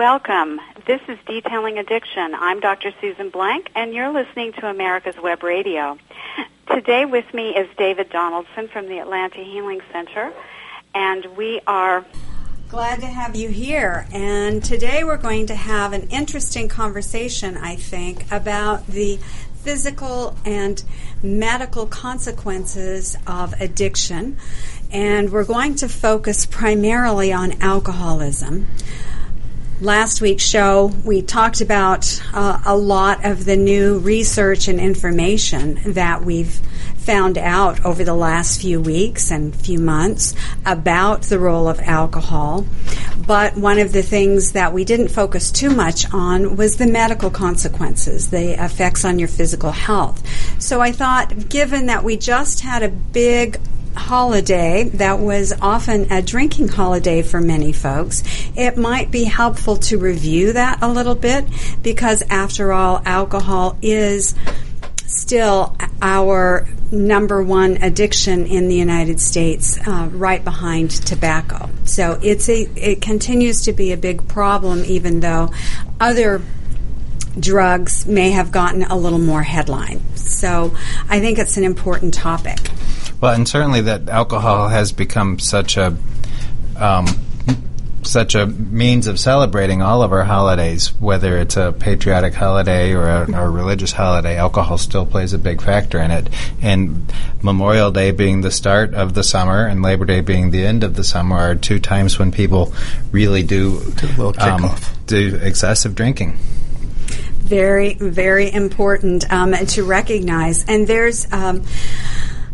welcome. This is Detailing Addiction. I'm Dr. Susan Blank, and you're listening to America's Web Radio. Today with me is David Donaldson from the Atlanta Healing Center, and we are Glad to have you here. And today we're going to have an interesting conversation, I think, about the physical and medical consequences of addiction. And we're going to focus primarily on alcoholism last week's show, we talked about uh, a lot of the new research and information that we've found out over the last few weeks and few months about the role of alcohol. But one of the things that we didn't focus too much on was the medical consequences, the effects on your physical health. So I thought, given that we just had a big holiday that was often a drinking holiday for many folks, it might be helpful to review that a little bit because, after all, alcohol is still our number one addiction in the United States, uh, right behind tobacco. So it's a it continues to be a big problem, even though other drugs may have gotten a little more headline. So I think it's an important topic. Well, and certainly that alcohol has become such a um, such a means of celebrating all of our holidays, whether it's a patriotic holiday or a, a, religious holiday, alcohol still plays a big factor in it. And Memorial Day being the start of the summer and Labor Day being the end of the summer are two times when people really do, um, do excessive drinking very, very important um, to recognize. And there's um,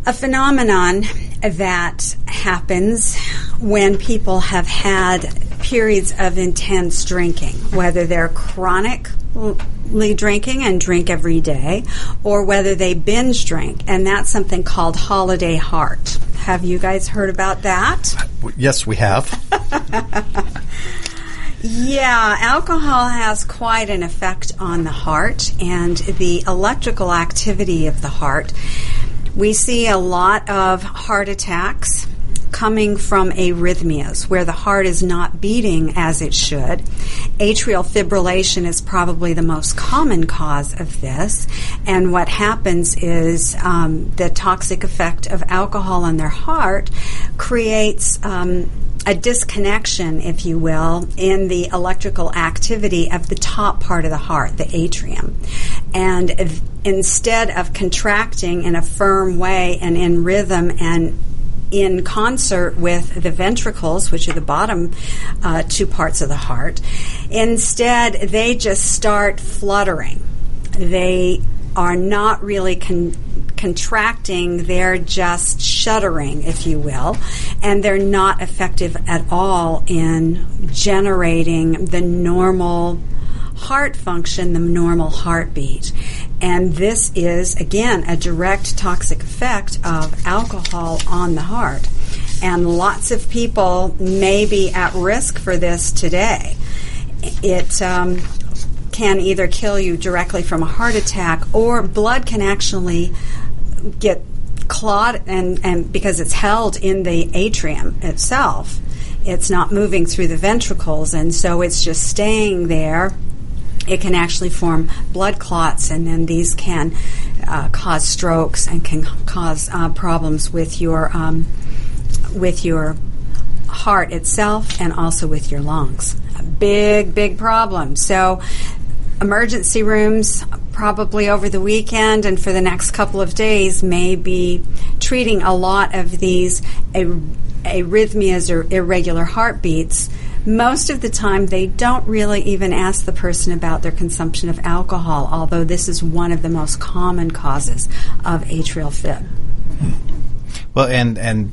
a phenomenon that happens when people have had periods of intense drinking, whether they're chronically drinking and drink every day, or whether they binge drink, and that's something called holiday heart. Have you guys heard about that? Yes, we have. Yeah, alcohol has quite an effect on the heart and the electrical activity of the heart. We see a lot of heart attacks coming from arrhythmias where the heart is not beating as it should. Atrial fibrillation is probably the most common cause of this. And what happens is um, the toxic effect of alcohol on their heart creates. Um, a disconnection, if you will, in the electrical activity of the top part of the heart, the atrium. And instead of contracting in a firm way and in rhythm and in concert with the ventricles, which are the bottom uh, two parts of the heart, instead they just start fluttering. They are not really con- contracting, they're just shuddering, if you will, and they're not effective at all in generating the normal heart function, the normal heartbeat. And this is, again, a direct toxic effect of alcohol on the heart. And lots of people may be at risk for this today. It um, can either kill you directly from a heart attack or blood can actually get clot and, and because it's held in the atrium itself it's not moving through the ventricles and so it's just staying there it can actually form blood clots and then these can uh, cause strokes and can cause uh, problems with your um, with your heart itself and also with your lungs. A big, big problem. So emergency rooms probably over the weekend and for the next couple of days may be treating a lot of these arrhythmias or irregular heartbeats. Most of the time, they don't really even ask the person about their consumption of alcohol, although this is one of the most common causes of atrial fib. Hmm. Well, and and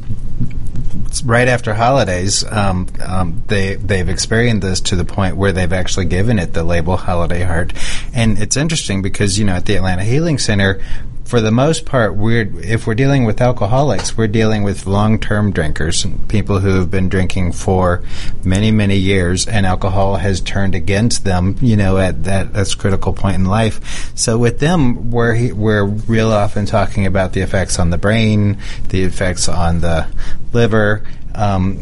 right after holidays, um, um, they they've experienced this to the point where they've actually given it the label holiday heart, and it's interesting because you know at the Atlanta Healing Center for the most part, we're if we're dealing with alcoholics, we're dealing with long-term drinkers, people who have been drinking for many, many years, and alcohol has turned against them. You know, at that that's critical point in life. So with them, we're we're real often talking about the effects on the brain, the effects on the liver, um,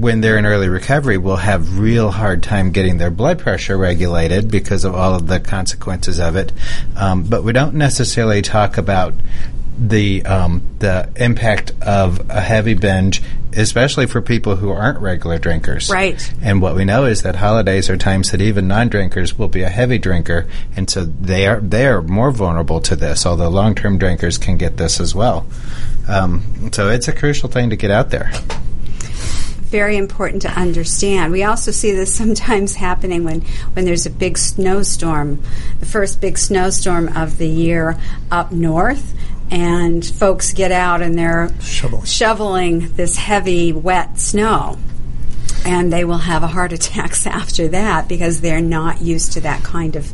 when they're in early recovery, will have real hard time getting their blood pressure regulated because of all of the consequences of it. Um, but we don't necessarily talk about the um, the impact of a heavy binge, especially for people who aren't regular drinkers. Right. And what we know is that holidays are times that even non-drinkers will be a heavy drinker, and so they are they are more vulnerable to this. Although long-term drinkers can get this as well. Um, so it's a crucial thing to get out there. Very important to understand. We also see this sometimes happening when, when there's a big snowstorm, the first big snowstorm of the year up north, and folks get out and they're shoveling, shoveling this heavy, wet snow and they will have a heart attacks after that because they're not used to that kind of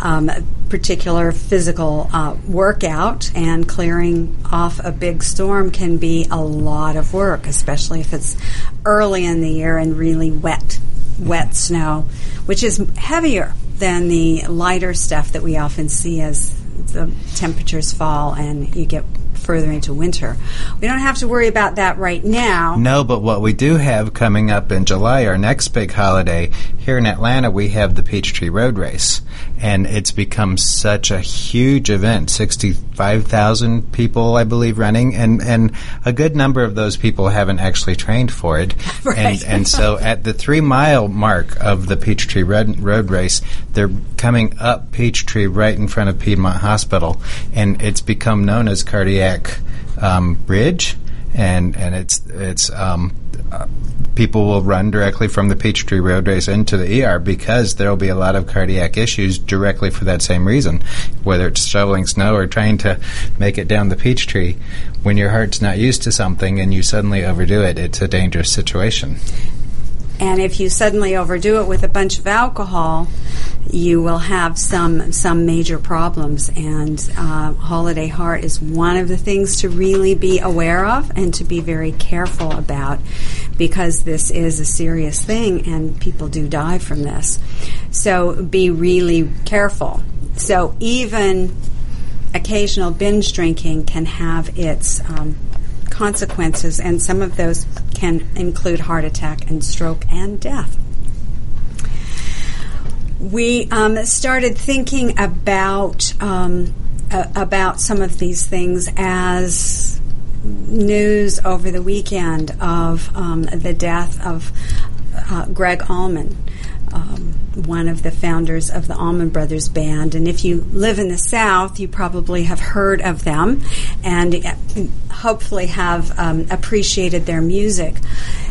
um, particular physical uh, workout. And clearing off a big storm can be a lot of work, especially if it's early in the year and really wet, wet snow, which is heavier than the lighter stuff that we often see as the temperatures fall and you get further into winter. We don't have to worry about that right now. No, but what we do have coming up in July, our next big holiday, here in Atlanta, we have the Peachtree Road Race. And it's become such a huge event 65,000 people, I believe, running. And, and a good number of those people haven't actually trained for it. Right. And, and so at the three mile mark of the Peachtree Road, Road Race, they're coming up Peachtree right in front of Piedmont Hospital. And it's become known as cardiac um, bridge, and and it's it's um, uh, people will run directly from the Peachtree Road Race into the ER because there will be a lot of cardiac issues directly for that same reason, whether it's shoveling snow or trying to make it down the Peachtree. When your heart's not used to something and you suddenly overdo it, it's a dangerous situation. And if you suddenly overdo it with a bunch of alcohol, you will have some some major problems. And uh, holiday heart is one of the things to really be aware of and to be very careful about, because this is a serious thing, and people do die from this. So be really careful. So even occasional binge drinking can have its um, consequences, and some of those can include heart attack and stroke and death. We um, started thinking about um, uh, about some of these things as news over the weekend of um, the death of uh, Gregg Allman, um, one of the founders of the Allman Brothers Band. And if you live in the South, you probably have heard of them and uh, hopefully have um, appreciated their music.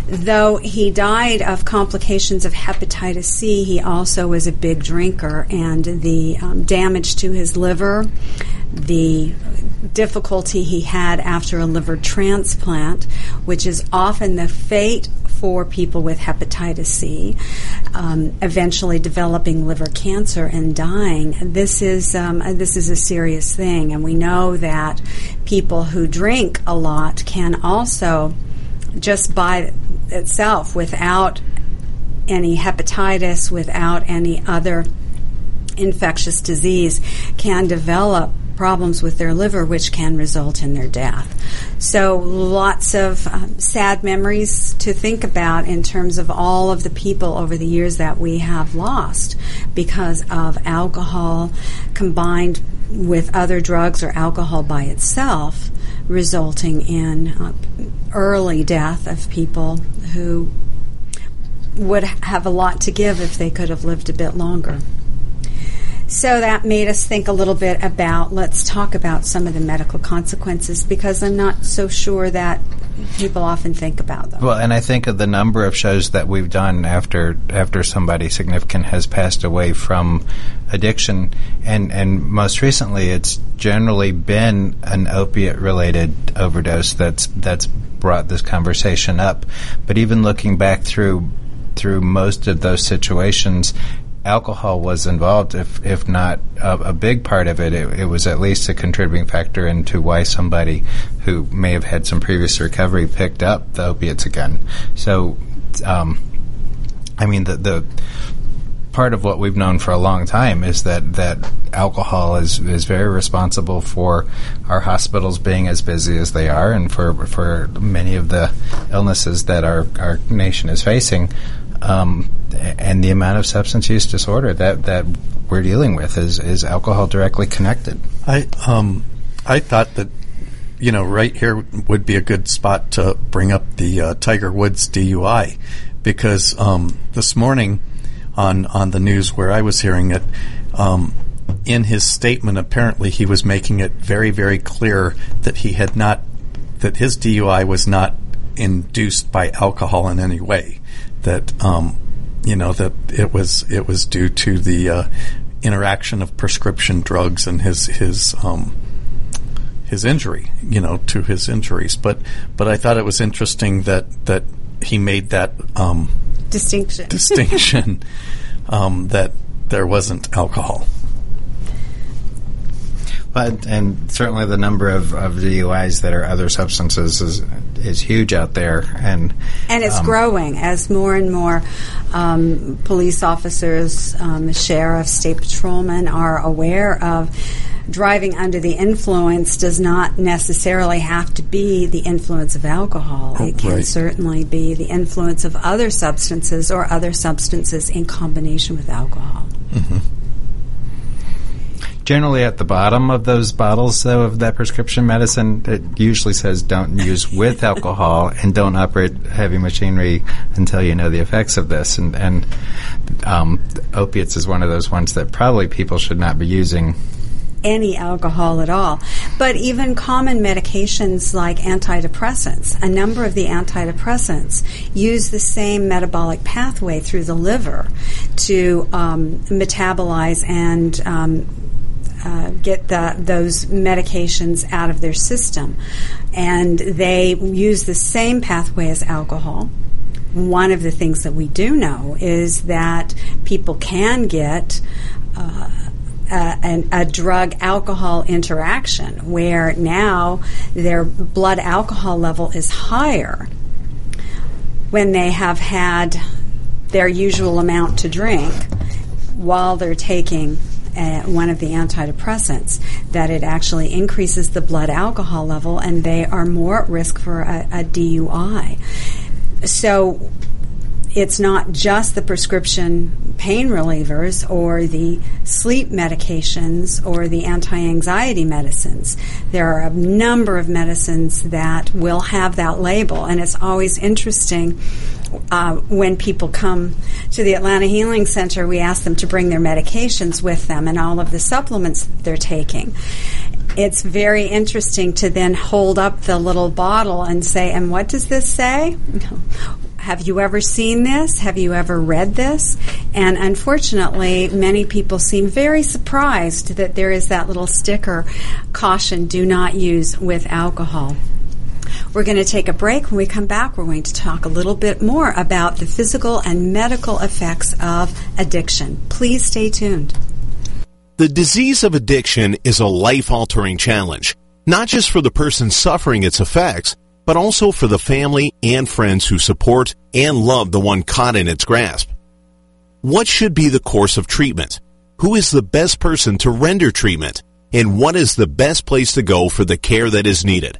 Though he died of complications of hepatitis C, he also was a big drinker, and the um, damage to his liver, the difficulty he had after a liver transplant, which is often the fate for people with hepatitis C, um, eventually developing liver cancer and dying. This is um, this is a serious thing, and we know that people who drink a lot can also just by itself without any hepatitis, without any other infectious disease, can develop problems with their liver, which can result in their death. So, lots of um, sad memories to think about in terms of all of the people over the years that we have lost because of alcohol combined with other drugs or alcohol by itself, resulting in uh, early death of people who would have a lot to give if they could have lived a bit longer. So that made us think a little bit about let's talk about some of the medical consequences because I'm not so sure that people often think about them. Well, and I think of the number of shows that we've done after after somebody significant has passed away from addiction, and and most recently, it's generally been an opiate related overdose that's that's brought this conversation up. But even looking back through through most of those situations, alcohol was involved, if if not a, a big part of it, it, it, was at least a contributing factor into why somebody who may have had some previous recovery picked up the opiates again. So, um, I mean, the the part of what we've known for a long time is that that alcohol is is very responsible for our hospitals being as busy as they are, and for for many of the illnesses that our our nation is facing. Um, and the amount of substance use disorder that, that we're dealing with is, is alcohol directly connected. I um, I thought that you know right here would be a good spot to bring up the uh, Tiger Woods DUI because um, this morning on on the news where I was hearing it. Um, in his statement, apparently he was making it very, very clear that he had not, that his DUI was not induced by alcohol in any way. That um, you know that it was it was due to the uh, interaction of prescription drugs and his his um, his injury, you know, to his injuries. But but I thought it was interesting that that he made that um, distinction distinction um, that there wasn't alcohol. But and certainly the number of, of DUIs that are other substances is is huge out there, and and it's um, growing as more and more um, police officers, um, sheriffs, state patrolmen are aware of driving under the influence does not necessarily have to be the influence of alcohol. Oh, it can right. certainly be the influence of other substances or other substances in combination with alcohol. Mm-hmm. Generally, at the bottom of those bottles, though, of that prescription medicine, it usually says don't use with alcohol and don't operate heavy machinery until you know the effects of this. And, and um, opiates is one of those ones that probably people should not be using any alcohol at all. But even common medications like antidepressants, a number of the antidepressants use the same metabolic pathway through the liver to um, metabolize and um, uh, get the, those medications out of their system. And they use the same pathway as alcohol. One of the things that we do know is that people can get uh, a, a, drug alcohol interaction where now their blood alcohol level is higher when they have had their usual amount to drink while they're taking uh, one of the antidepressants, that it actually increases the blood alcohol level and they are more at risk for a, a DUI. So it's not just the prescription pain relievers or the sleep medications or the anti anxiety medicines. There are a number of medicines that will have that label, and it's always interesting. Uh, when people come to the Atlanta Healing Center, we ask them to bring their medications with them and all of the supplements that they're taking it's very interesting to then hold up the little bottle and say, and what does this say? have you ever seen this? Have you ever read this? And unfortunately, many people seem very surprised that there is that little sticker caution do not use with alcohol. We're going to take a break. When we come back, we're going to talk a little bit more about the physical and medical effects of addiction. Please stay tuned. The disease of addiction is a life altering challenge, not just for the person suffering its effects but also for the family and friends who support and love the one caught in its grasp. What should be the course of treatment? Who is the best person to render treatment? And what is the best place to go for the care that is needed?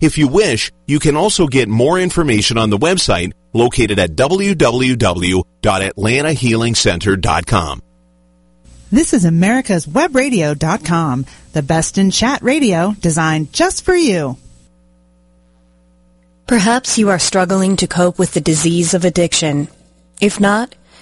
If you wish, you can also get more information on the website located at www.atlantahealingcenter.com. This is America's Webradio.com, the best in chat radio designed just for you. Perhaps you are struggling to cope with the disease of addiction. If not,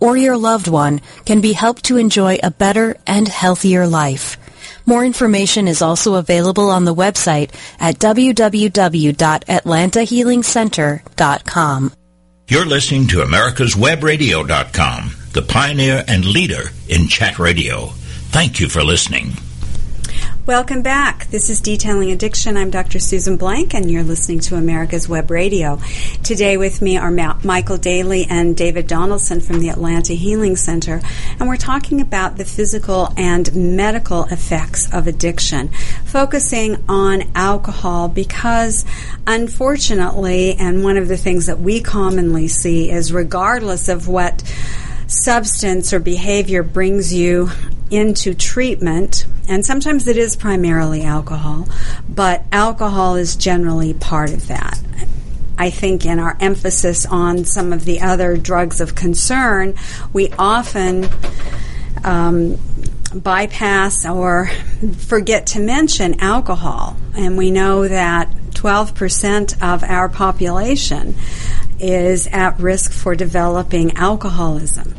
or your loved one can be helped to enjoy a better and healthier life. More information is also available on the website at www.atlantahealingcenter.com. You're listening to americaswebradio.com, the pioneer and leader in chat radio. Thank you for listening. Welcome back. This is Detailing Addiction. I'm Dr. Susan Blank, and you're listening to America's Web Radio. Today with me are Ma- Michael Daly and David Donaldson from the Atlanta Healing Center, and we're talking about the physical and medical effects of addiction, focusing on alcohol because, unfortunately, and one of the things that we commonly see is regardless of what substance or behavior brings you into treatment, and sometimes it is primarily alcohol, but alcohol is generally part of that. I think in our emphasis on some of the other drugs of concern, we often um, bypass or forget to mention alcohol. And we know that 12% of our population is at risk for developing alcoholism.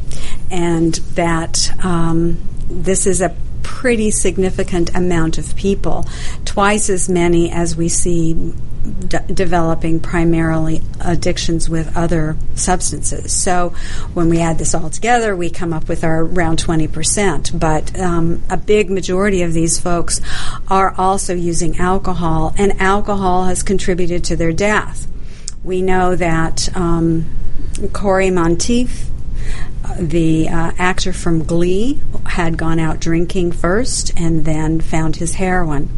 And that um, this is a pretty significant amount of people, twice as many as we see d- developing primarily addictions with other substances. So when we add this all together, we come up with our around 20%. But um, a big majority of these folks are also using alcohol, and alcohol has contributed to their death. We know that um, Cory Monteith the uh, actor from Glee had gone out drinking first and then found his heroin.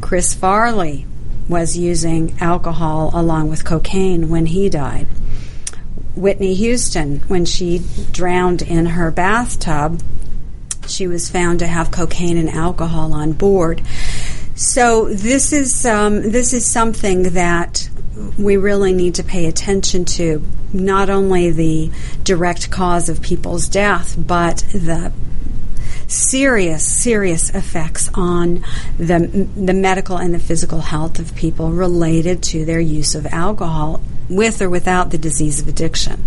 Chris Farley was using alcohol along with cocaine when he died. Whitney Houston, when she drowned in her bathtub, she was found to have cocaine and alcohol on board. So this is um, this is something that we really need to pay attention to not only the direct cause of people's death, but the serious, serious effects on the, the medical and the physical health of people related to their use of alcohol with or without the disease of addiction.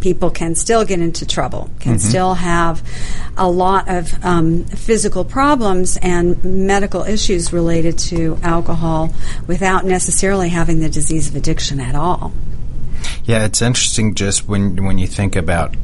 People can still get into trouble, can mm-hmm. still have a lot of um, physical problems and medical issues related to alcohol without necessarily having the disease of addiction at all. Yeah, it's interesting just when when you think about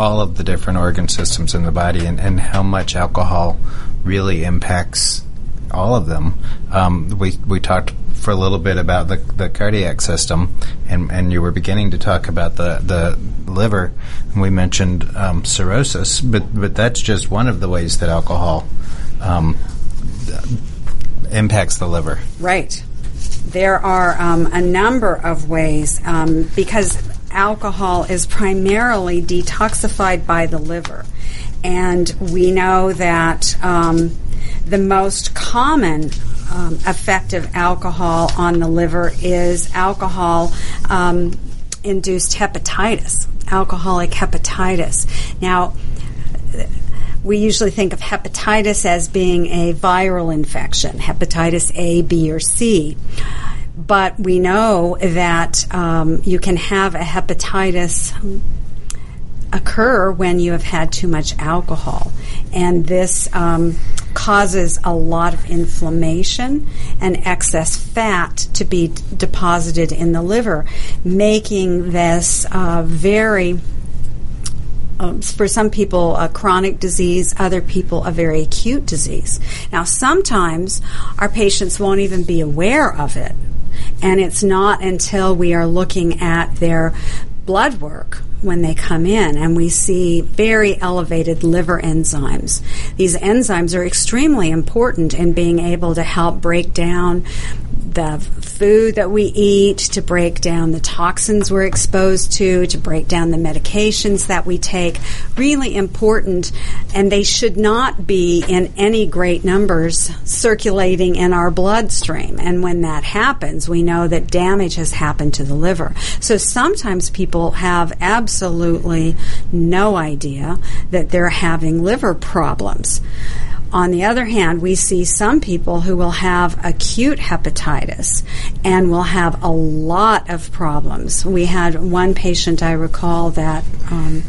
all of the different organ systems in the body and, and how much alcohol really impacts all of them. Um, we we talked for a little bit about the, the cardiac system, and, and you were beginning to talk about the, the liver, and we mentioned um, cirrhosis, but but that's just one of the ways that alcohol um, impacts the liver. Right. There are um, a number of ways um, because alcohol is primarily detoxified by the liver. And we know that um, the most common um, effect of alcohol on the liver is alcohol um, induced hepatitis, alcoholic hepatitis. Now, we usually think of hepatitis as being a viral infection, hepatitis A, B, or C. But we know that um, you can have a hepatitis occur when you have had too much alcohol. And this um, causes a lot of inflammation and excess fat to be d- deposited in the liver, making this uh, very um, for some people a chronic disease, other people a very acute disease. Now, sometimes our patients won't even be aware of it, and it's not until we are looking at their blood work when they come in and we see very elevated liver enzymes. These enzymes are extremely important in being able to help break down the food that we eat, to break down the toxins we're exposed to, to break down the medications that we take. Really important, and they should not be in any great numbers circulating in our bloodstream. And when that happens, we know that damage has happened to the liver. So sometimes people have absolutely no idea that they're having liver problems. On the other hand, we see some people who will have acute hepatitis and will have a lot of problems. We had one patient I recall that. Um,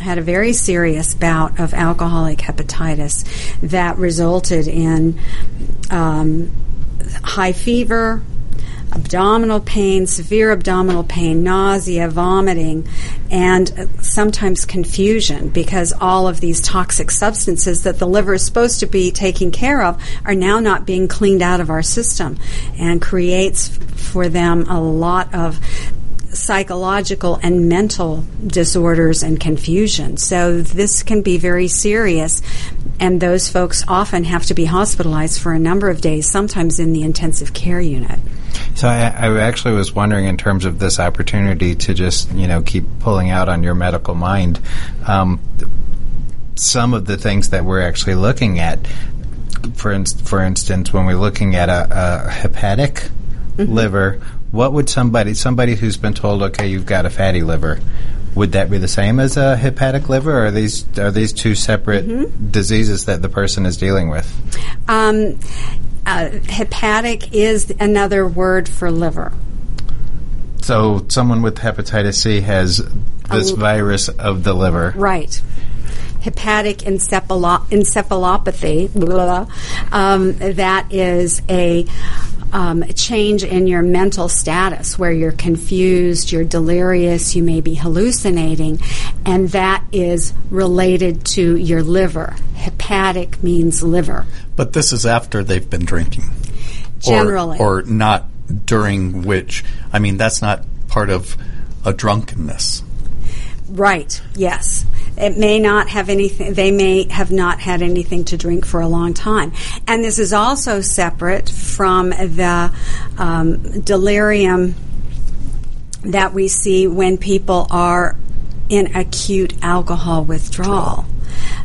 had a very serious bout of alcoholic hepatitis that resulted in um, high fever, abdominal pain, severe abdominal pain, nausea, vomiting, and sometimes confusion because all of these toxic substances that the liver is supposed to be taking care of are now not being cleaned out of our system and creates for them a lot of psychological and mental disorders and confusion. So this can be very serious, and those folks often have to be hospitalized for a number of days, sometimes in the intensive care unit. So I, I, actually was wondering, in terms of this opportunity to just you know keep pulling out on your medical mind, um, some of the things that we're actually looking at. For inst- for instance, when we're looking at a, a hepatic mm-hmm. liver, what would somebody somebody who's been told, okay, you've got a fatty liver, would that be the same as a hepatic liver, or are these are these two separate mm-hmm. diseases that the person is dealing with? Um, uh, hepatic is another word for liver. So someone with hepatitis C has this virus of the liver. Right. Hepatic encephalo- encephalopathy, blah, um, that is a um, change in your mental status where you're confused, you're delirious, you may be hallucinating, and that is related to your liver. Hepatic means liver. But this is after they've been drinking. Generally. Or, or not during which, I mean, that's not part of a drunkenness. Right, yes. It may not have anything, they may have not had anything to drink for a long time. And this is also separate from the um, delirium that we see when people are in acute alcohol withdrawal.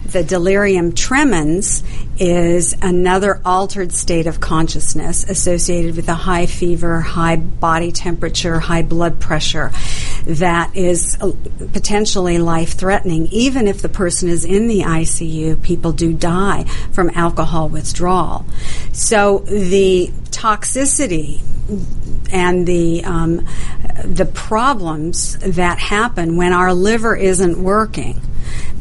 The delirium tremens is another altered state of consciousness associated with a high fever, high body temperature, high blood pressure that is uh, potentially life threatening. Even if the person is in the ICU, people do die from alcohol withdrawal. So the toxicity and the um, the problems that happen when our liver isn't working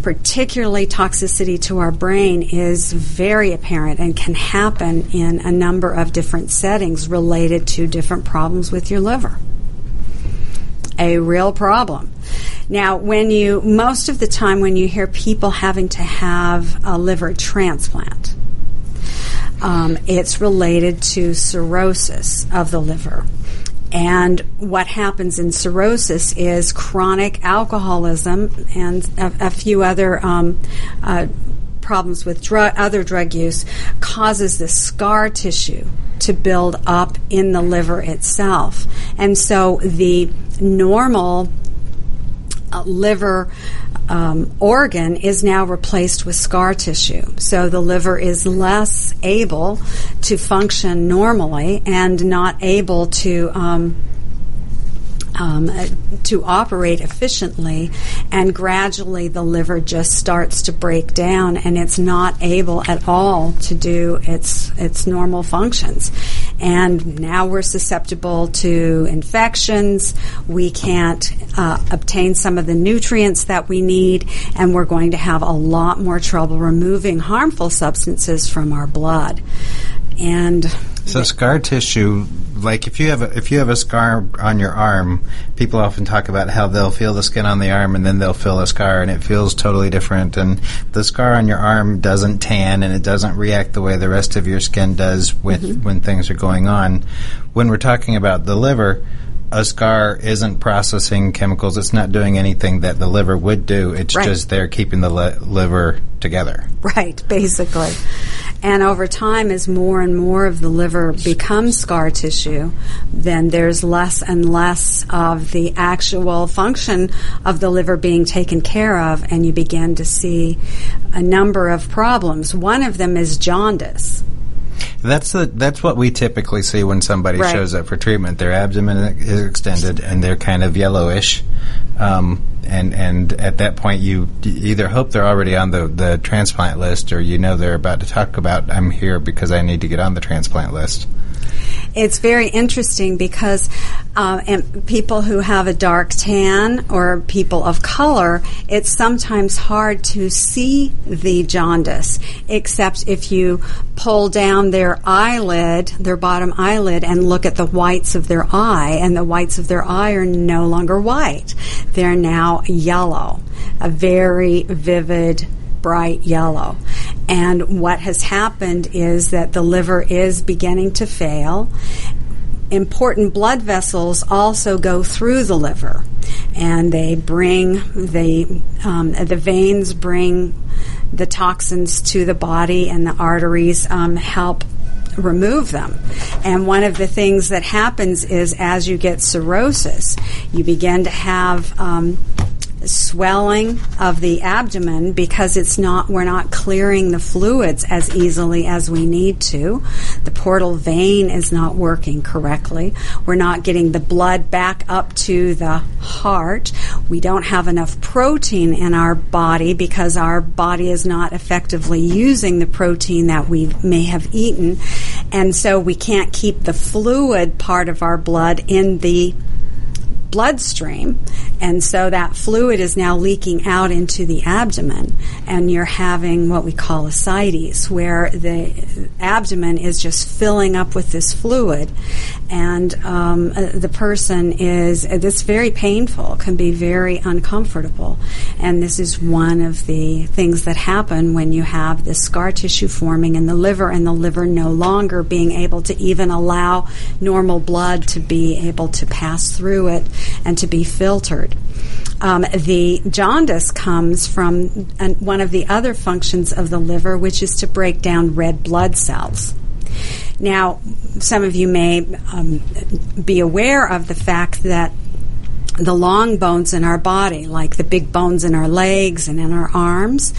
particularly toxicity to our brain, is very apparent and can happen in a number of different settings related to different problems with your liver. A real problem. Now, when you, most of the time when you hear people having to have a liver transplant, um, it's related to cirrhosis of the liver. And what happens in cirrhosis is chronic alcoholism and a, a few other um, uh, problems with other drug use causes this scar tissue to build up in the liver itself. And so the normal uh, liver um, organ is now replaced with scar tissue. So the liver is less able to function normally and not able to. Um, um, to operate efficiently, and gradually the liver just starts to break down, and it's not able at all to do its its normal functions. And now we're susceptible to infections. We can't uh, obtain some of the nutrients that we need, and we're going to have a lot more trouble removing harmful substances from our blood. And so scar tissue, like if you have a, if you have a scar on your arm, people often talk about how they'll feel the skin on the arm and then they'll feel a scar and it feels totally different. And the scar on your arm doesn't tan and it doesn't react the way the rest of your skin does with mm-hmm. when things are going on. When we're talking about the liver, a scar isn't processing chemicals. It's not doing anything that the liver would do. It's right. just there keeping the li- liver together. Right, basically. And over time, as more and more of the liver becomes scar tissue, then there's less and less of the actual function of the liver being taken care of, and you begin to see a number of problems. One of them is jaundice. That's the that's what we typically see when somebody Right. shows up for treatment. Their abdomen is extended and they're kind of yellowish, um, and and at that point you either hope they're already on the the transplant list or you know they're about to talk about I'm here because I need to get on the transplant list. It's very interesting because uh, and people who have a dark tan or people of color, it's sometimes hard to see the jaundice, except if you pull down their eyelid, their bottom eyelid, and look at the whites of their eye, and the whites of their eye are no longer white. They're now yellow, a very vivid bright yellow. And what has happened is that the liver is beginning to fail. Important blood vessels also go through the liver, and they bring the um, the veins bring the toxins to the body, and the arteries um, help remove them. And one of the things that happens is as you get cirrhosis, you begin to have um, swelling of the abdomen because it's not we're not clearing the fluids as easily as we need to. The portal vein is not working correctly. We're not getting the blood back up to the heart. We don't have enough protein in our body because our body is not effectively using the protein that we may have eaten. And so we can't keep the fluid part of our blood in the bloodstream, and so that fluid is now leaking out into the abdomen, and you're having what we call ascites, where the abdomen is just filling up with this fluid, and um, uh, the person is this very painful, can be very uncomfortable, and this is one of the things that happen when you have this scar tissue forming in the liver, and the liver no longer being able to even allow normal blood to be able to pass through it and to be filtered. Um, the jaundice comes from an, one of the other functions of the liver, which is to break down red blood cells. Now, some of you may um, be aware of the fact that the long bones in our body, like the big bones in our legs and in our arms,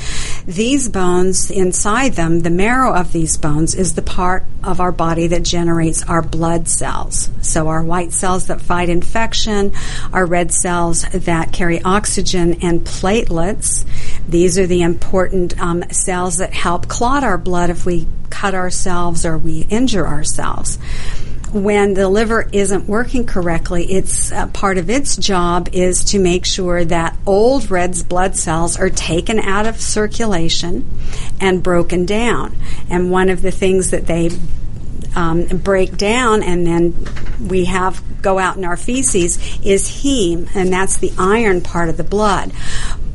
these bones, inside them, the marrow of these bones is the part of our body that generates our blood cells. So our white cells that fight infection, our red cells that carry oxygen and platelets. These are the important um, cells that help clot our blood if we cut ourselves or we injure ourselves when the liver isn't working correctly, it's uh, part of its job is to make sure that old red blood cells are taken out of circulation and broken down. And one of the things that they um, break down and then we have go out in our feces is heme, and that's the iron part of the blood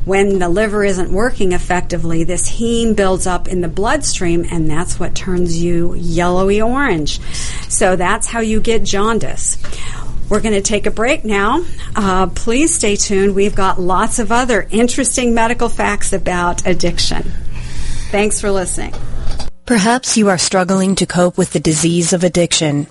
when the liver isn't working effectively, this heme builds up in the bloodstream, and that's what turns you yellowy orange. So that's how you get jaundice. We're going to take a break now. Uh, please stay tuned. We've got lots of other interesting medical facts about addiction. Thanks for listening. Perhaps you are struggling to cope with the disease of addiction.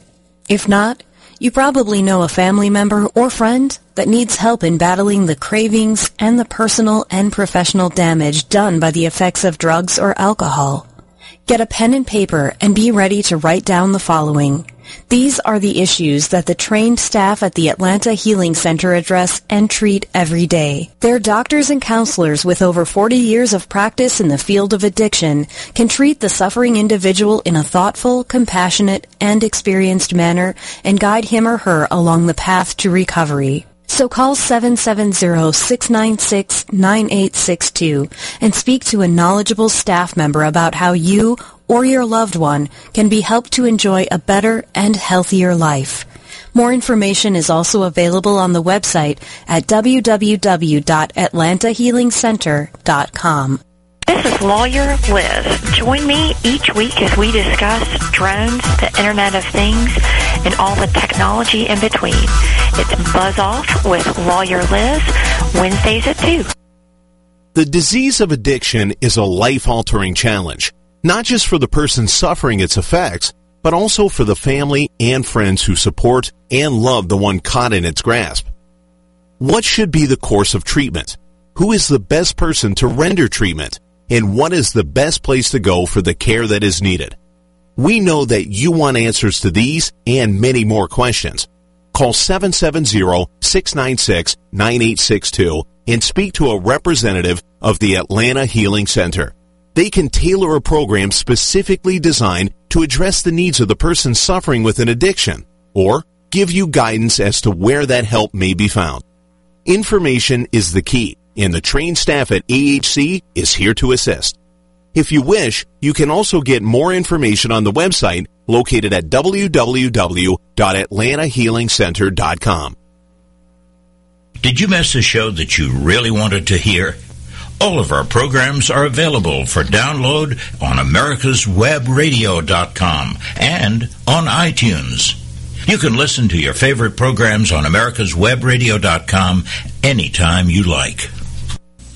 If not, you probably know a family member or friend that needs help in battling the cravings and the personal and professional damage done by the effects of drugs or alcohol. Get a pen and paper and be ready to write down the following. These are the issues that the trained staff at the Atlanta Healing Center address and treat every day. Their doctors and counselors with over 40 years of practice in the field of addiction can treat the suffering individual in a thoughtful, compassionate, and experienced manner and guide him or her along the path to recovery. So call 770-696-9862 and speak to a knowledgeable staff member about how you or your loved one can be helped to enjoy a better and healthier life. More information is also available on the website at www.atlantahealingcenter.com. This is Lawyer Liz. Join me each week as we discuss drones, the Internet of Things, and all the technology in between. It's Buzz Off with Lawyer Liz, Wednesdays at 2. The disease of addiction is a life-altering challenge. not just for the person suffering its effects, but also for the family and friends who support and love the one caught in its grasp. What should be the course of treatment? Who is the best person to render treatment? And what is the best place to go for the care that is needed? We know that you want answers to these and many more questions. Call 770-696-9862 and speak to a representative of the Atlanta Healing Center. They can tailor a program specifically designed to address the needs of the person suffering with an addiction or give you guidance as to where that help may be found. Information is the key and the trained staff at AHC is here to assist. If you wish, you can also get more information on the website located at www.atlantahealingcenter.com. Did you miss a show that you really wanted to hear? All of our programs are available for download on americaswebradio.com and on iTunes. You can listen to your favorite programs on americaswebradio.com anytime you like.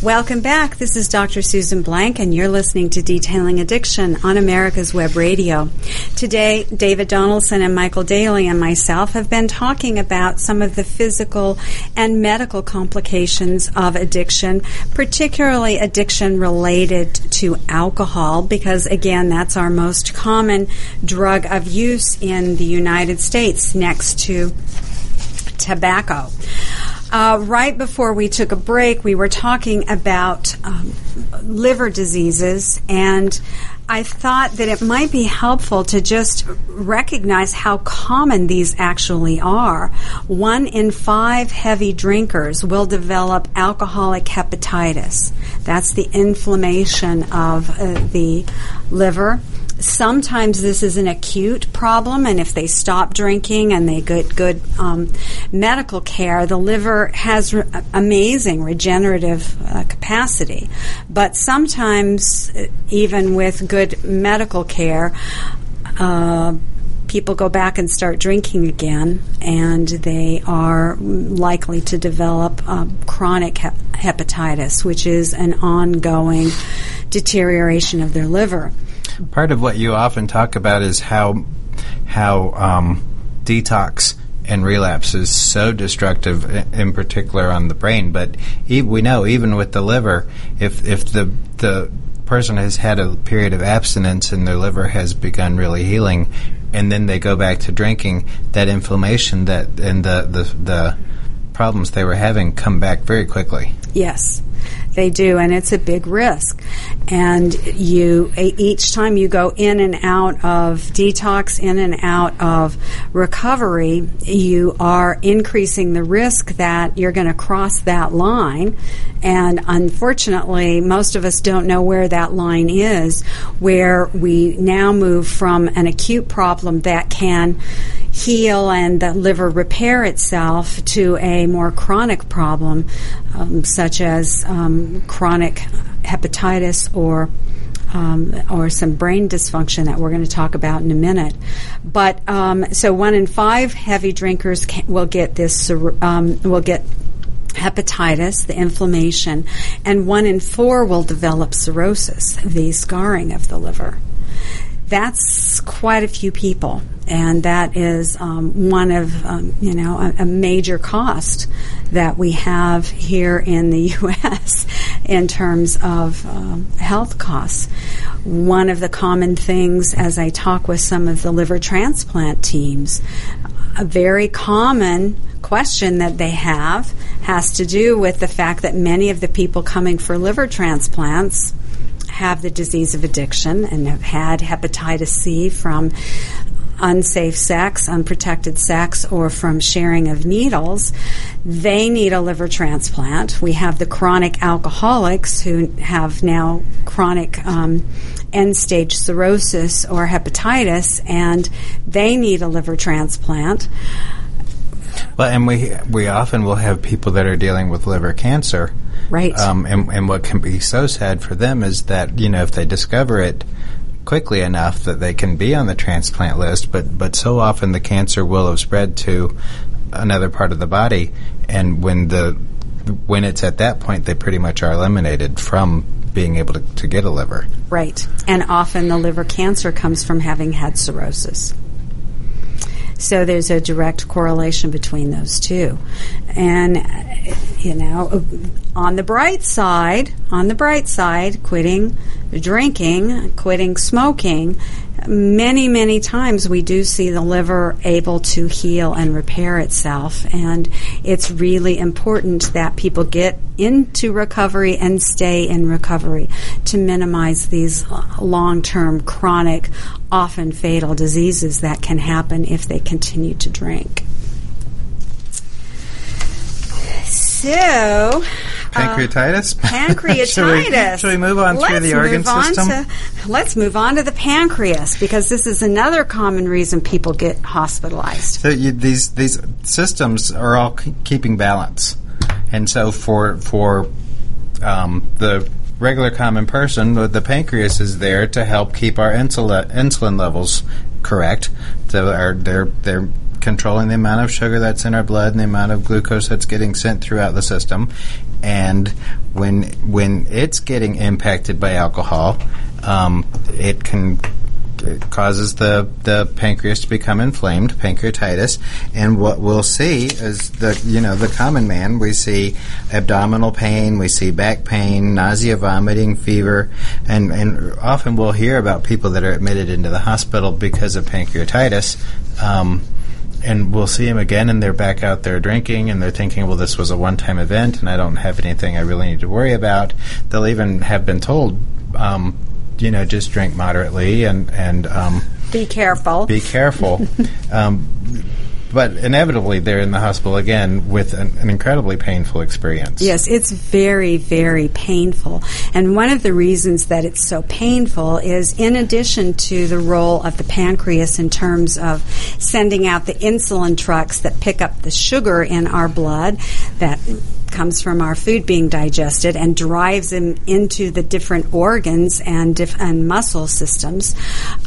Welcome back. This is Dr. Susan Blank, and you're listening to Detailing Addiction on America's Web Radio. Today, David Donaldson and Michael Daly and myself have been talking about some of the physical and medical complications of addiction, particularly addiction related to alcohol, because again, that's our most common drug of use in the United States next to tobacco. Uh, right before we took a break, we were talking about um, liver diseases, and I thought that it might be helpful to just recognize how common these actually are. One in five heavy drinkers will develop alcoholic hepatitis. That's the inflammation of uh, the liver. Sometimes this is an acute problem, and if they stop drinking and they get good um, medical care, the liver has re- amazing regenerative uh, capacity. But sometimes, uh, even with good medical care, uh, people go back and start drinking again, and they are likely to develop um, chronic he- hepatitis, which is an ongoing deterioration of their liver. Part of what you often talk about is how how um, detox and relapse is so destructive, in particular on the brain. But we know even with the liver, if if the the person has had a period of abstinence and their liver has begun really healing, and then they go back to drinking, that inflammation that and the the, the problems they were having come back very quickly. Yes they do, and it's a big risk. And you each time you go in and out of detox, in and out of recovery, you are increasing the risk that you're going to cross that line. And unfortunately, most of us don't know where that line is, where we now move from an acute problem that can heal and the liver repair itself to a more chronic problem, um, such as um, chronic hepatitis or um, or some brain dysfunction that we're going to talk about in a minute. But um, so one in five heavy drinkers can, will get this um, will get hepatitis, the inflammation, and one in four will develop cirrhosis, the scarring of the liver that's quite a few people, and that is um, one of um, you know a, a, major cost that we have here in the U.S. in terms of um, health costs. One of the common things, as I talk with some of the liver transplant teams, a very common question that they have has to do with the fact that many of the people coming for liver transplants have the disease of addiction and have had hepatitis C from unsafe sex, unprotected sex, or from sharing of needles, they need a liver transplant. We have the chronic alcoholics who have now chronic um, end stage cirrhosis or hepatitis, and they need a liver transplant. Well, and we we often will have people that are dealing with liver cancer Right. Um, and, and what can be so sad for them is that, you know, if they discover it quickly enough that they can be on the transplant list, but, but so often the cancer will have spread to another part of the body, and when the when it's at that point, they pretty much are eliminated from being able to, to get a liver. Right. And often the liver cancer comes from having had cirrhosis. So there's a direct correlation between those two. And, you know, on the bright side, on the bright side, quitting drinking, quitting smoking, many, many times we do see the liver able to heal and repair itself. And it's really important that people get into recovery and stay in recovery to minimize these long term, chronic, often fatal diseases that can happen if they continue to drink. So, Pancreatitis? Uh, pancreatitis. should, we, should, we, move on let's through the organ system? To, let's move on to the pancreas because this is another common reason people get hospitalized. So you, these these systems are all c- keeping balance, and so for for um, the regular common person, the pancreas is there to help keep our insulin insulin levels correct. So our, they're they're controlling the amount of sugar that's in our blood and the amount of glucose that's getting sent throughout the system. And when when it's getting impacted by alcohol, um, it can it causes the, the pancreas to become inflamed, pancreatitis, and what we'll see is the you know the common man we see abdominal pain, we see back pain, nausea, vomiting, fever, and and often we'll hear about people that are admitted into the hospital because of pancreatitis. Um, and we'll see them again, and they're back out there drinking, and they're thinking, well, this was a one time event, and I don't have anything I really need to worry about. They'll even have been told, um, you know, just drink moderately and, and um, be careful. Be careful. um, but inevitably they're in the hospital again with an, an, incredibly painful experience. Yes, it's very, very painful. And one of the reasons that it's so painful is in addition to the role of the pancreas in terms of sending out the insulin trucks that pick up the sugar in our blood that comes from our food being digested and drives them into the different organs and, diff- and muscle systems.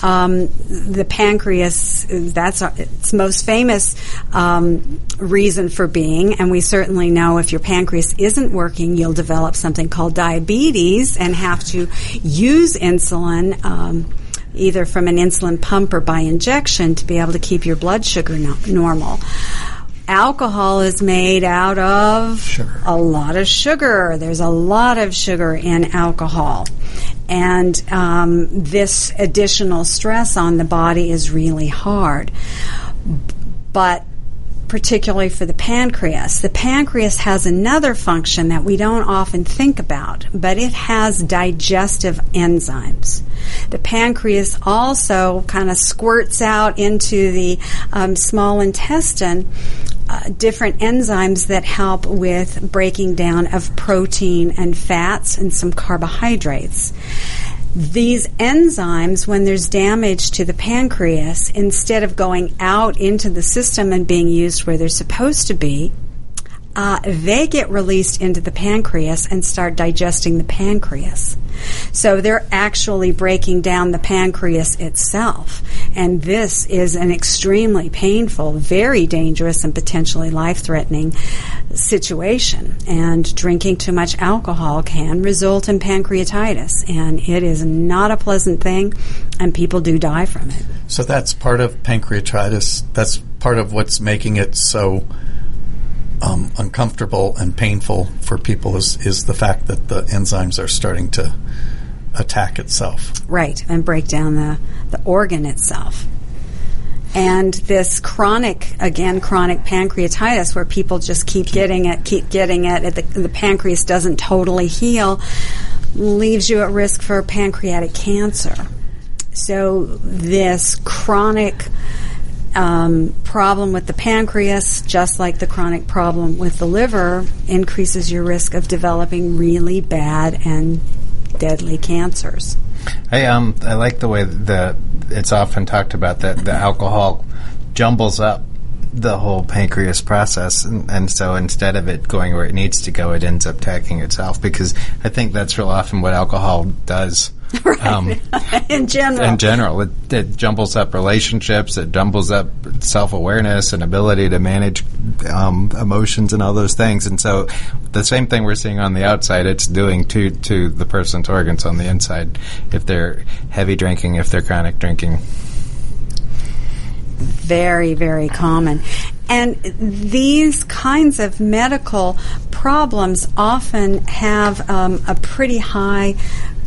Um, the pancreas, that's our, its most famous um, reason for being, and we certainly know if your pancreas isn't working, you'll develop something called diabetes and have to use insulin. Um, either from an insulin pump or by injection to be able to keep your blood sugar no- normal alcohol is made out of sugar. a lot of sugar. There's a lot of sugar in alcohol. And um, this additional stress on the body is really hard. But particularly for the pancreas. The pancreas has another function that we don't often think about, but it has digestive enzymes. The pancreas also kind of squirts out into the um, small intestine uh, different enzymes that help with breaking down of protein and fats and some carbohydrates. These enzymes, when there's damage to the pancreas, instead of going out into the system and being used where they're supposed to be, uh, they get released into the pancreas and start digesting the pancreas. So they're actually breaking down the pancreas itself. And this is an extremely painful, very dangerous, and potentially life threatening situation. And drinking too much alcohol can result in pancreatitis. And it is not a pleasant thing, and people do die from it. So that's part of pancreatitis. That's part of what's making it so um, uncomfortable and painful for people is, is the fact that the enzymes are starting to attack itself. Right, and break down the, the organ itself. And this chronic, again, chronic pancreatitis, where people just keep getting it, keep getting it, the, the pancreas doesn't totally heal, leaves you at risk for pancreatic cancer. So, this chronic um, problem with the pancreas, just like the chronic problem with the liver, increases your risk of developing really bad and deadly cancers. I um I like the way that it's often talked about that the alcohol jumbles up the whole pancreas process, and, and, so instead of it going where it needs to go, it ends up attacking itself because I think that's real often what alcohol does Um, in general. in general, it, it jumbles up relationships, it jumbles up self awareness and ability to manage um, emotions and all those things. And so, the same thing we're seeing on the outside, it's doing to to the person's organs on the inside. If they're heavy drinking, if they're chronic drinking. Very, very common. And these kinds of medical problems often have um, a pretty high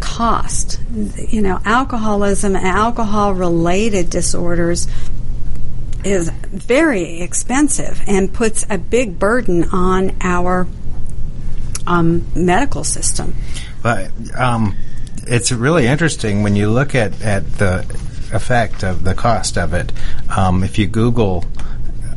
cost. You know, alcoholism and alcohol related disorders is very expensive and puts a big burden on our um, medical system. But um, it's really interesting when you look at, at the effect of the cost of it. Um, if you Google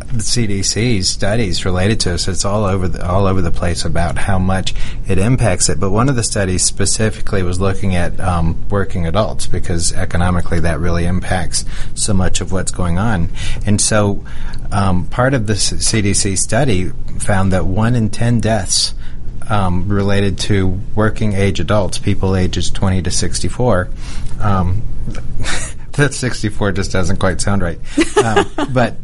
the CDC's studies related to this. it's all over the, all over the place about how much it impacts it. But one of the studies specifically was looking at um, working adults because economically that really impacts so much of what's going on. And so um, part of the CDC study found that one in ten deaths um, related to working age adults, people ages 20 to 64. That 64 just doesn't quite sound right. Um, but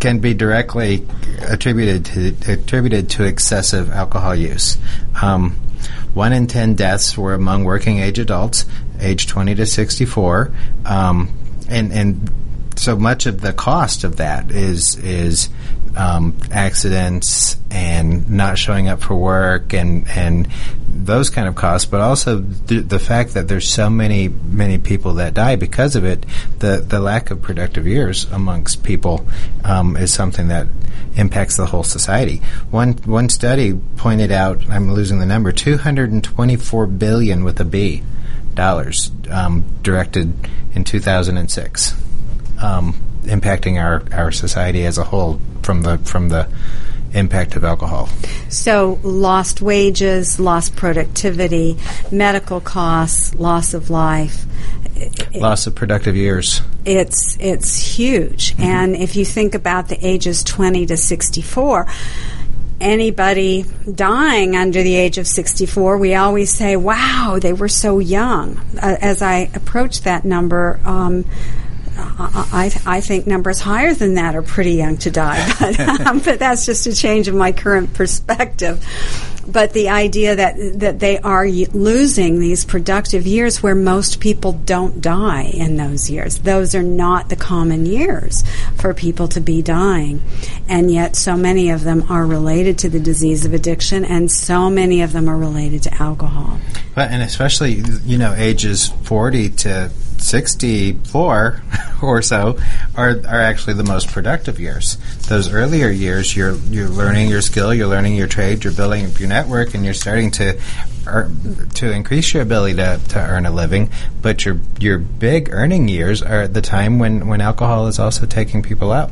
can be directly attributed to attributed to excessive alcohol use. Um, one in 10 deaths were among working age adults, age 20 to 64. Um, and, and so much of the cost of that is is um, accidents and not showing up for work and and those kind of costs, but also th- the fact that there's so many many people that die because of it. The the lack of productive years amongst people um, is something that impacts the whole society. One one study pointed out, I'm losing the number, 224 billion with a B dollars um, directed in 2006 um, impacting our, our society as a whole from the from the impact of alcohol. So, lost wages, lost productivity, medical costs, loss of life. Loss of productive years. It's it's huge. And if you think about the ages 20 to 64, anybody dying under the age of 64, we always say, "Wow, they were so young." Uh, as I approach that number, um, I, I think numbers higher than that are pretty young to die, but, um, but that's just a change of my current perspective. But the idea that that they are losing these productive years where most people don't die in those years. Those are not the common years for people to be dying, and yet so many of them are related to the disease of addiction, and so many of them are related to alcohol. But and especially you know ages 40 to 64 or so are are actually the most productive years. Those earlier years, you're you're learning your skill, you're learning your trade, you're building up your network, and you're starting to ear- to increase your ability to, to earn a living. But your your big earning years are at the time when when alcohol is also taking people out.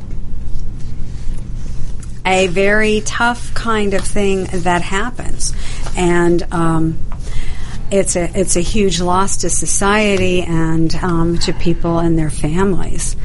a very tough kind of thing that happens, and um, it's a it's a huge loss to society and um, to people and their families.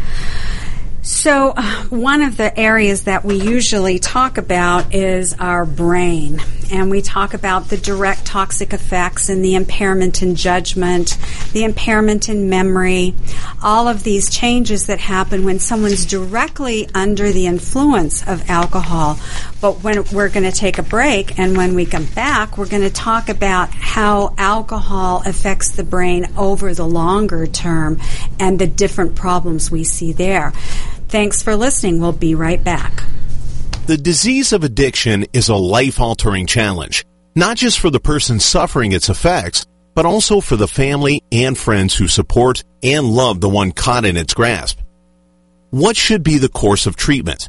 So, uh, one of the areas that we usually talk about is our brain. And we talk about the direct toxic effects and the impairment in judgment, the impairment in memory, all of these changes that happen when someone's directly under the influence of alcohol. But when we're going to take a break and when we come back, we're going to talk about how alcohol affects the brain over the longer term and the different problems we see there. Thanks for listening. We'll be right back. The disease of addiction is a life altering challenge, not just for the person suffering its effects, but also for the family and friends who support and love the one caught in its grasp. What should be the course of treatment?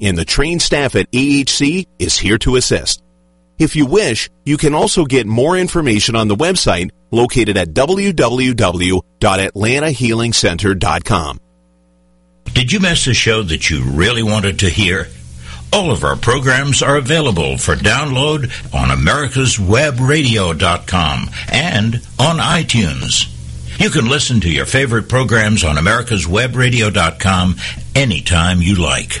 and the trained staff at AHC is here to assist. If you wish, you can also get more information on the website located at www.atlantahealingcenter.com. Did you miss a show that you really wanted to hear? All of our programs are available for download on americaswebradio.com and on iTunes. You can listen to your favorite programs on americaswebradio.com anytime you like.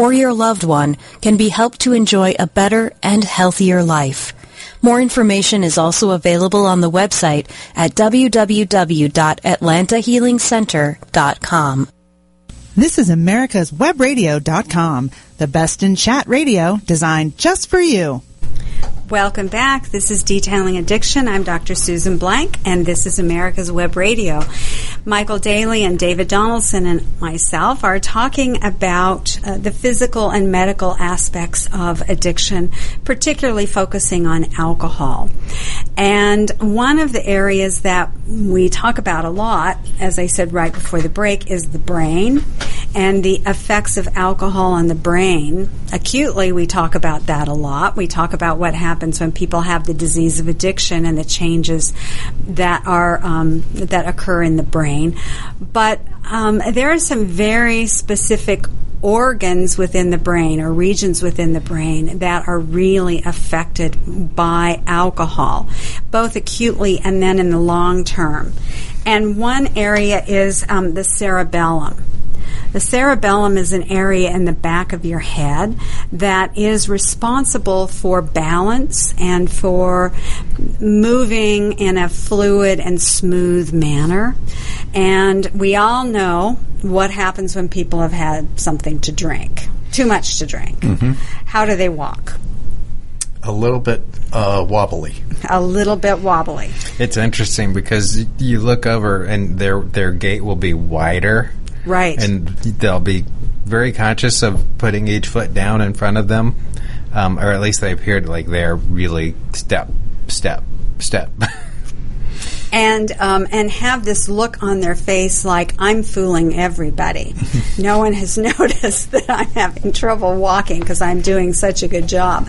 or your loved one can be helped to enjoy a better and healthier life. More information is also available on the website at www.atlantahealingcenter.com. This is America's Webradio.com, the best in chat radio designed just for you. Welcome back. This is Detailing Addiction. I'm Dr. Susan Blank, and this is America's Web Radio. Michael Daly and David Donaldson and myself are talking about uh, the physical and medical aspects of addiction, particularly focusing on alcohol. And one of the areas that we talk about a lot, as I said right before the break, is the brain and the effects of alcohol on the brain. Acutely, we talk about that a lot. We talk about what happens when people have the disease of addiction and the changes that are um, that occur in the brain. But um, there are some very specific organs within the brain or regions within the brain that are really affected by alcohol, both acutely and then in the long term. And one area is um, the cerebellum. The cerebellum is an area in the back of your head that is responsible for balance and for moving in a fluid and smooth manner. And we all know what happens when people have had something to drink, too much to drink. Mm-hmm. How do they walk? A little bit uh, wobbly. A little bit wobbly. It's interesting because you look over and their their gait will be wider Right. and they'll be very conscious of putting each foot down in front of them, um, or at least they appear like they're really step, step, step. and um, and have this look on their face like I'm fooling everybody. no one has noticed that I'm having trouble walking because I'm doing such a good job.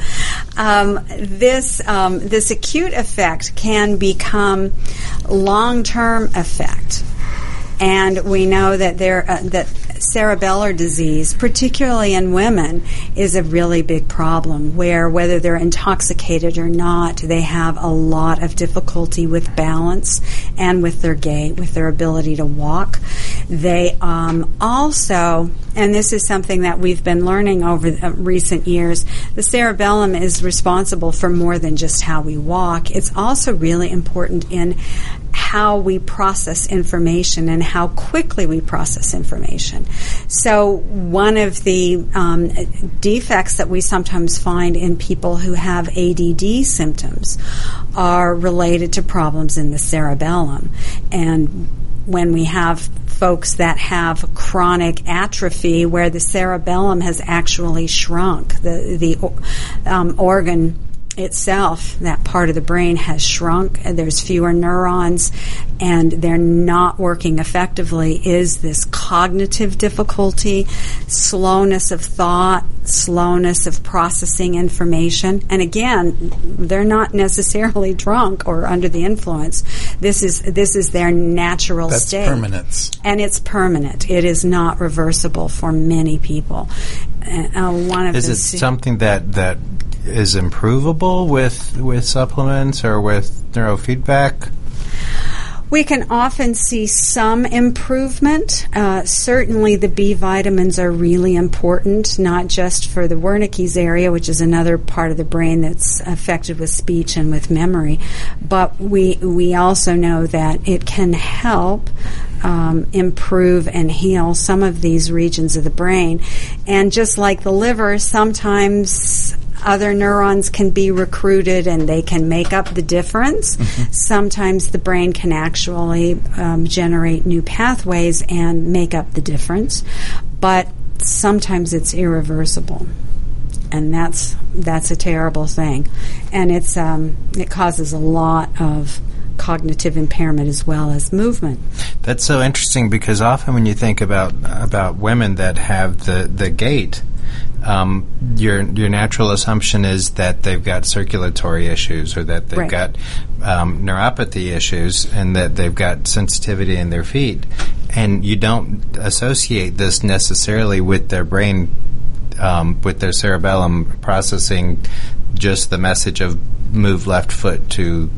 Um, this um, this acute effect can become long term effect. And we know that there uh, that cerebellar disease, particularly in women, is a really big problem. Where whether they're intoxicated or not, they have a lot of difficulty with balance and with their gait, with their ability to walk. They um, also, and this is something that we've been learning over the, uh, recent years, the cerebellum is responsible for more than just how we walk. It's also really important in how we process information and how quickly we process information. So, one of the um, defects that we sometimes find in people who have ADD symptoms are related to problems in the cerebellum. And when we have folks that have chronic atrophy where the cerebellum has actually shrunk, the, the um, organ itself, that part of the brain has shrunk, and there's fewer neurons, and they're not working effectively, is this cognitive difficulty, slowness of thought, slowness of processing information. And again, they're not necessarily drunk or under the influence. This is this is their natural That's state. permanence. And it's permanent. It is not reversible for many people. Uh, one of is the it se- something that that is improvable with with supplements or with neurofeedback? We can often see some improvement. Uh, certainly, the B vitamins are really important, not just for the Wernicke's area, which is another part of the brain that's affected with speech and with memory, but we we also know that it can help um, improve and heal some of these regions of the brain. And just like the liver, sometimes other neurons can be recruited and they can make up the difference. Mm-hmm. Sometimes the brain can actually um, generate new pathways and make up the difference, but sometimes it's irreversible. And that's that's a terrible thing, and it's um, it causes a lot of cognitive impairment as well as movement. That's so interesting because often when you think about about women that have the the gait, um, your your natural assumption is that they've got circulatory issues or that they've right. got um, neuropathy issues and that they've got sensitivity in their feet, and you don't associate this necessarily with their brain, um, with their cerebellum processing just the message of move left foot to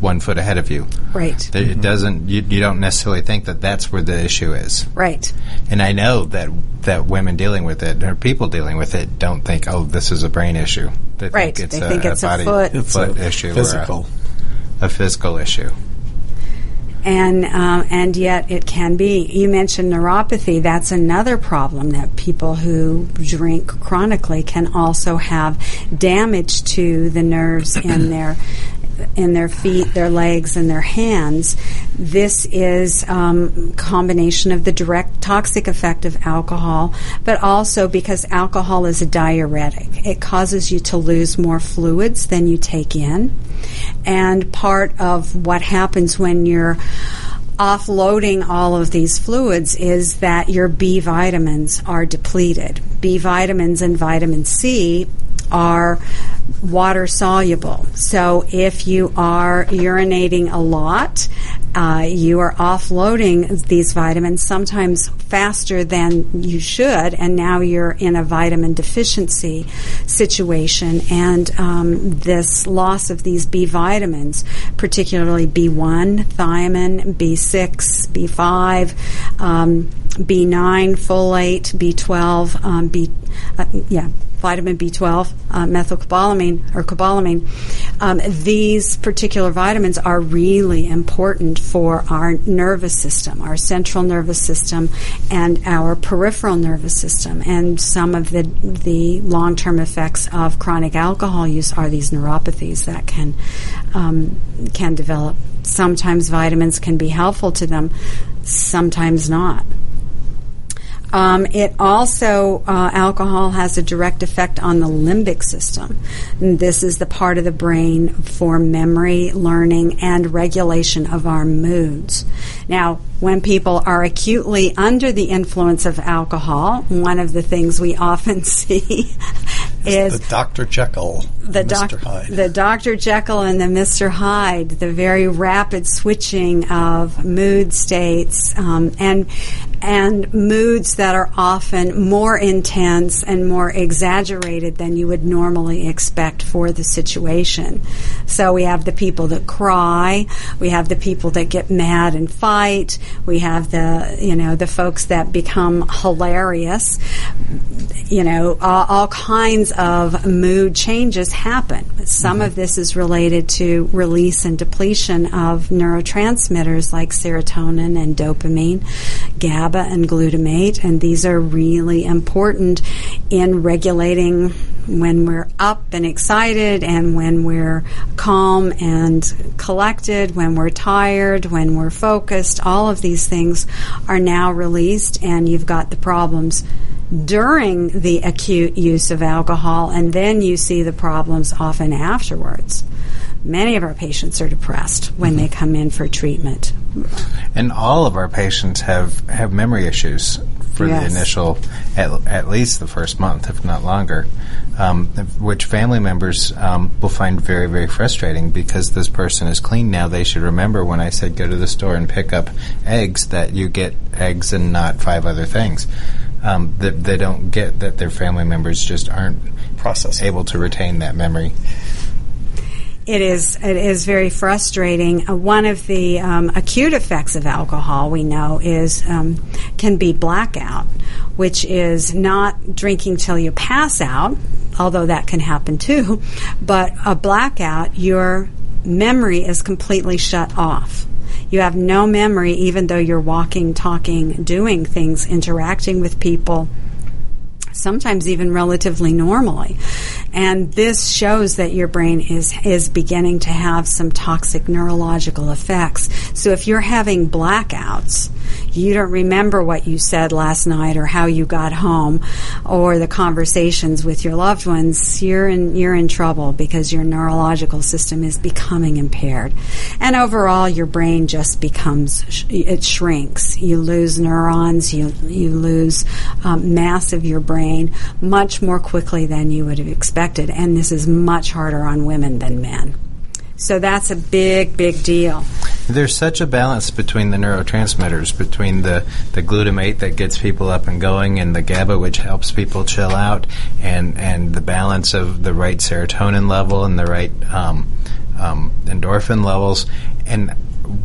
one foot ahead of you. Right. It mm-hmm. doesn't. You, you don't necessarily think that that's where the issue is. Right. And I know that that women dealing with it or people dealing with it don't think, oh, this is a brain issue. They right. Think it's they a, think it's a, body, foot, foot issue physical. or a, a physical issue and um, and yet it can be. You mentioned neuropathy. That's another problem that people who drink chronically can also have damage to the nerves in their in their feet, their legs, and their hands. This is um, combination of the direct toxic effect of alcohol, but also because alcohol is a diuretic. It causes you to lose more fluids than you take in. And part of what happens when you're offloading all of these fluids is that your B vitamins are depleted. B vitamins and vitamin C are water soluble. So if you are urinating a lot, uh, you are offloading these vitamins sometimes faster than you should, and now you're in a vitamin deficiency situation. And um, this loss of these B vitamins, particularly B1, thiamine, B6, B5, um, B9, folate, B12, um, B, uh, yeah, vitamin B12, uh, methylcobalamin or cobalamin. Um, these particular vitamins are really important for our nervous system, our central nervous system, and our peripheral nervous system. And some of the the long term effects of chronic alcohol use are these neuropathies that can um, can develop. Sometimes vitamins can be helpful to them, sometimes not. Um, it also, uh, alcohol has a direct effect on the limbic system. And this is the part of the brain for memory, learning, and regulation of our moods. Now, when people are acutely under the influence of alcohol, one of the things we often see is the Dr. Jekyll, the Mr. Hyde. The Dr. Jekyll and the Mr. Hyde, the very rapid switching of mood states um, and and moods that are often more intense and more exaggerated than you would normally expect for the situation. So we have the people that cry, we have the people that get mad and fight, we have the you know the folks that become hilarious. You know, all, all kinds of mood changes happen. Some mm-hmm. of this is related to release and depletion of neurotransmitters like serotonin and dopamine, GABA and glutamate, and these are really important in regulating when we're up and excited and when we're calm and collected, when we're tired, when we're focused, all of these things are now released and you've got the problems during the acute use of alcohol and then you see the problems often afterwards. Many of our patients are depressed when mm-hmm. they come in for treatment. And all of our patients have, have memory issues for yes. the initial, at, at least the first month, if not longer, um, which family members um, will find very, very frustrating because this person is clean now. They should remember when I said go to the store and pick up eggs that you get eggs and not five other things. Um, that they don't get that their family members just aren't process able to retain that memory It is it is very frustrating. Uh, one of the um, acute effects of alcohol we know is um, can be blackout, which is not drinking till you pass out, although that can happen too. But a blackout, your memory is completely shut off. You have no memory, even though you're walking, talking, doing things, interacting with people sometimes even relatively normally. And this shows that your brain is, is beginning to have some toxic neurological effects. So if you're having blackouts, you don't remember what you said last night or how you got home or the conversations with your loved ones, you're in, you're in trouble because your neurological system is becoming impaired. And overall, your brain just becomes, it shrinks. You lose neurons, you, you lose um, mass of your brain much more quickly than you would have expected. And this is much harder on women than men. So that's a big, big deal. There's such a balance between the neurotransmitters, between the, the glutamate that gets people up and going and the GABA, which helps people chill out, and, and the balance of the right serotonin level and the right um, um, endorphin levels. And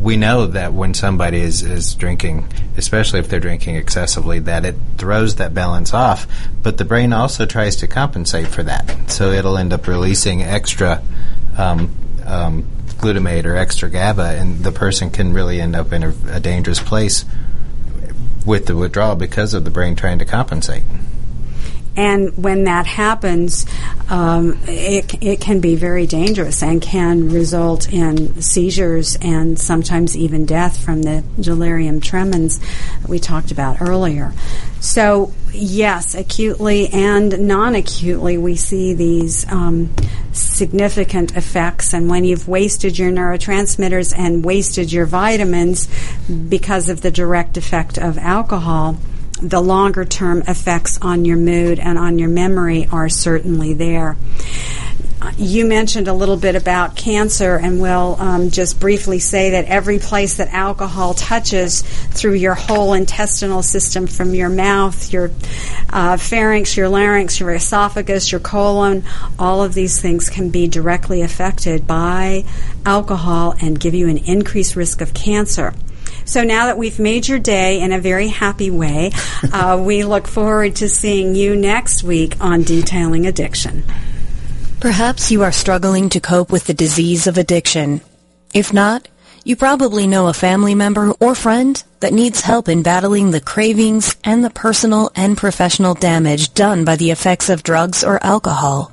we know that when somebody is, is drinking, especially if they're drinking excessively, that it throws that balance off. But the brain also tries to compensate for that. So it'll end up releasing extra um, um, glutamate or extra GABA, and the person can really end up in a, a dangerous place with the withdrawal because of the brain trying to compensate. And when that happens, um, it, it can be very dangerous and can result in seizures and sometimes even death from the delirium tremens we talked about earlier. So, yes, acutely and non acutely, we see these um, significant effects. And when you've wasted your neurotransmitters and wasted your vitamins because of the direct effect of alcohol, the longer term effects on your mood and on your memory are certainly there. You mentioned a little bit about cancer, and we'll um, just briefly say that every place that alcohol touches through your whole intestinal system, from your mouth, your uh, pharynx, your larynx, your esophagus, your colon, all of these things can be directly affected by alcohol and give you an increased risk of cancer. So now that we've made your day in a very happy way, uh, we look forward to seeing you next week on Detailing Addiction. Perhaps you are struggling to cope with the disease of addiction. If not, you probably know a family member or friend that needs help in battling the cravings and the personal and professional damage done by the effects of drugs or alcohol.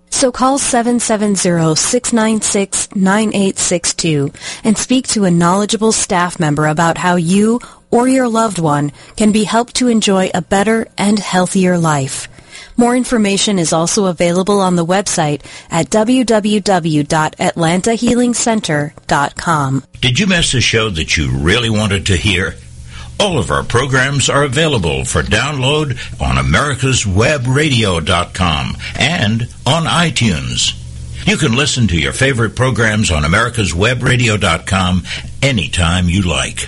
So call 770-696-9862 and speak to a knowledgeable staff member about how you or your loved one can be helped to enjoy a better and healthier life. More information is also available on the website at www.atlantahealingcenter.com. Did you miss a show that you really wanted to hear? All of our programs are available for download on americaswebradio.com and on iTunes. You can listen to your favorite programs on americaswebradio.com anytime you like.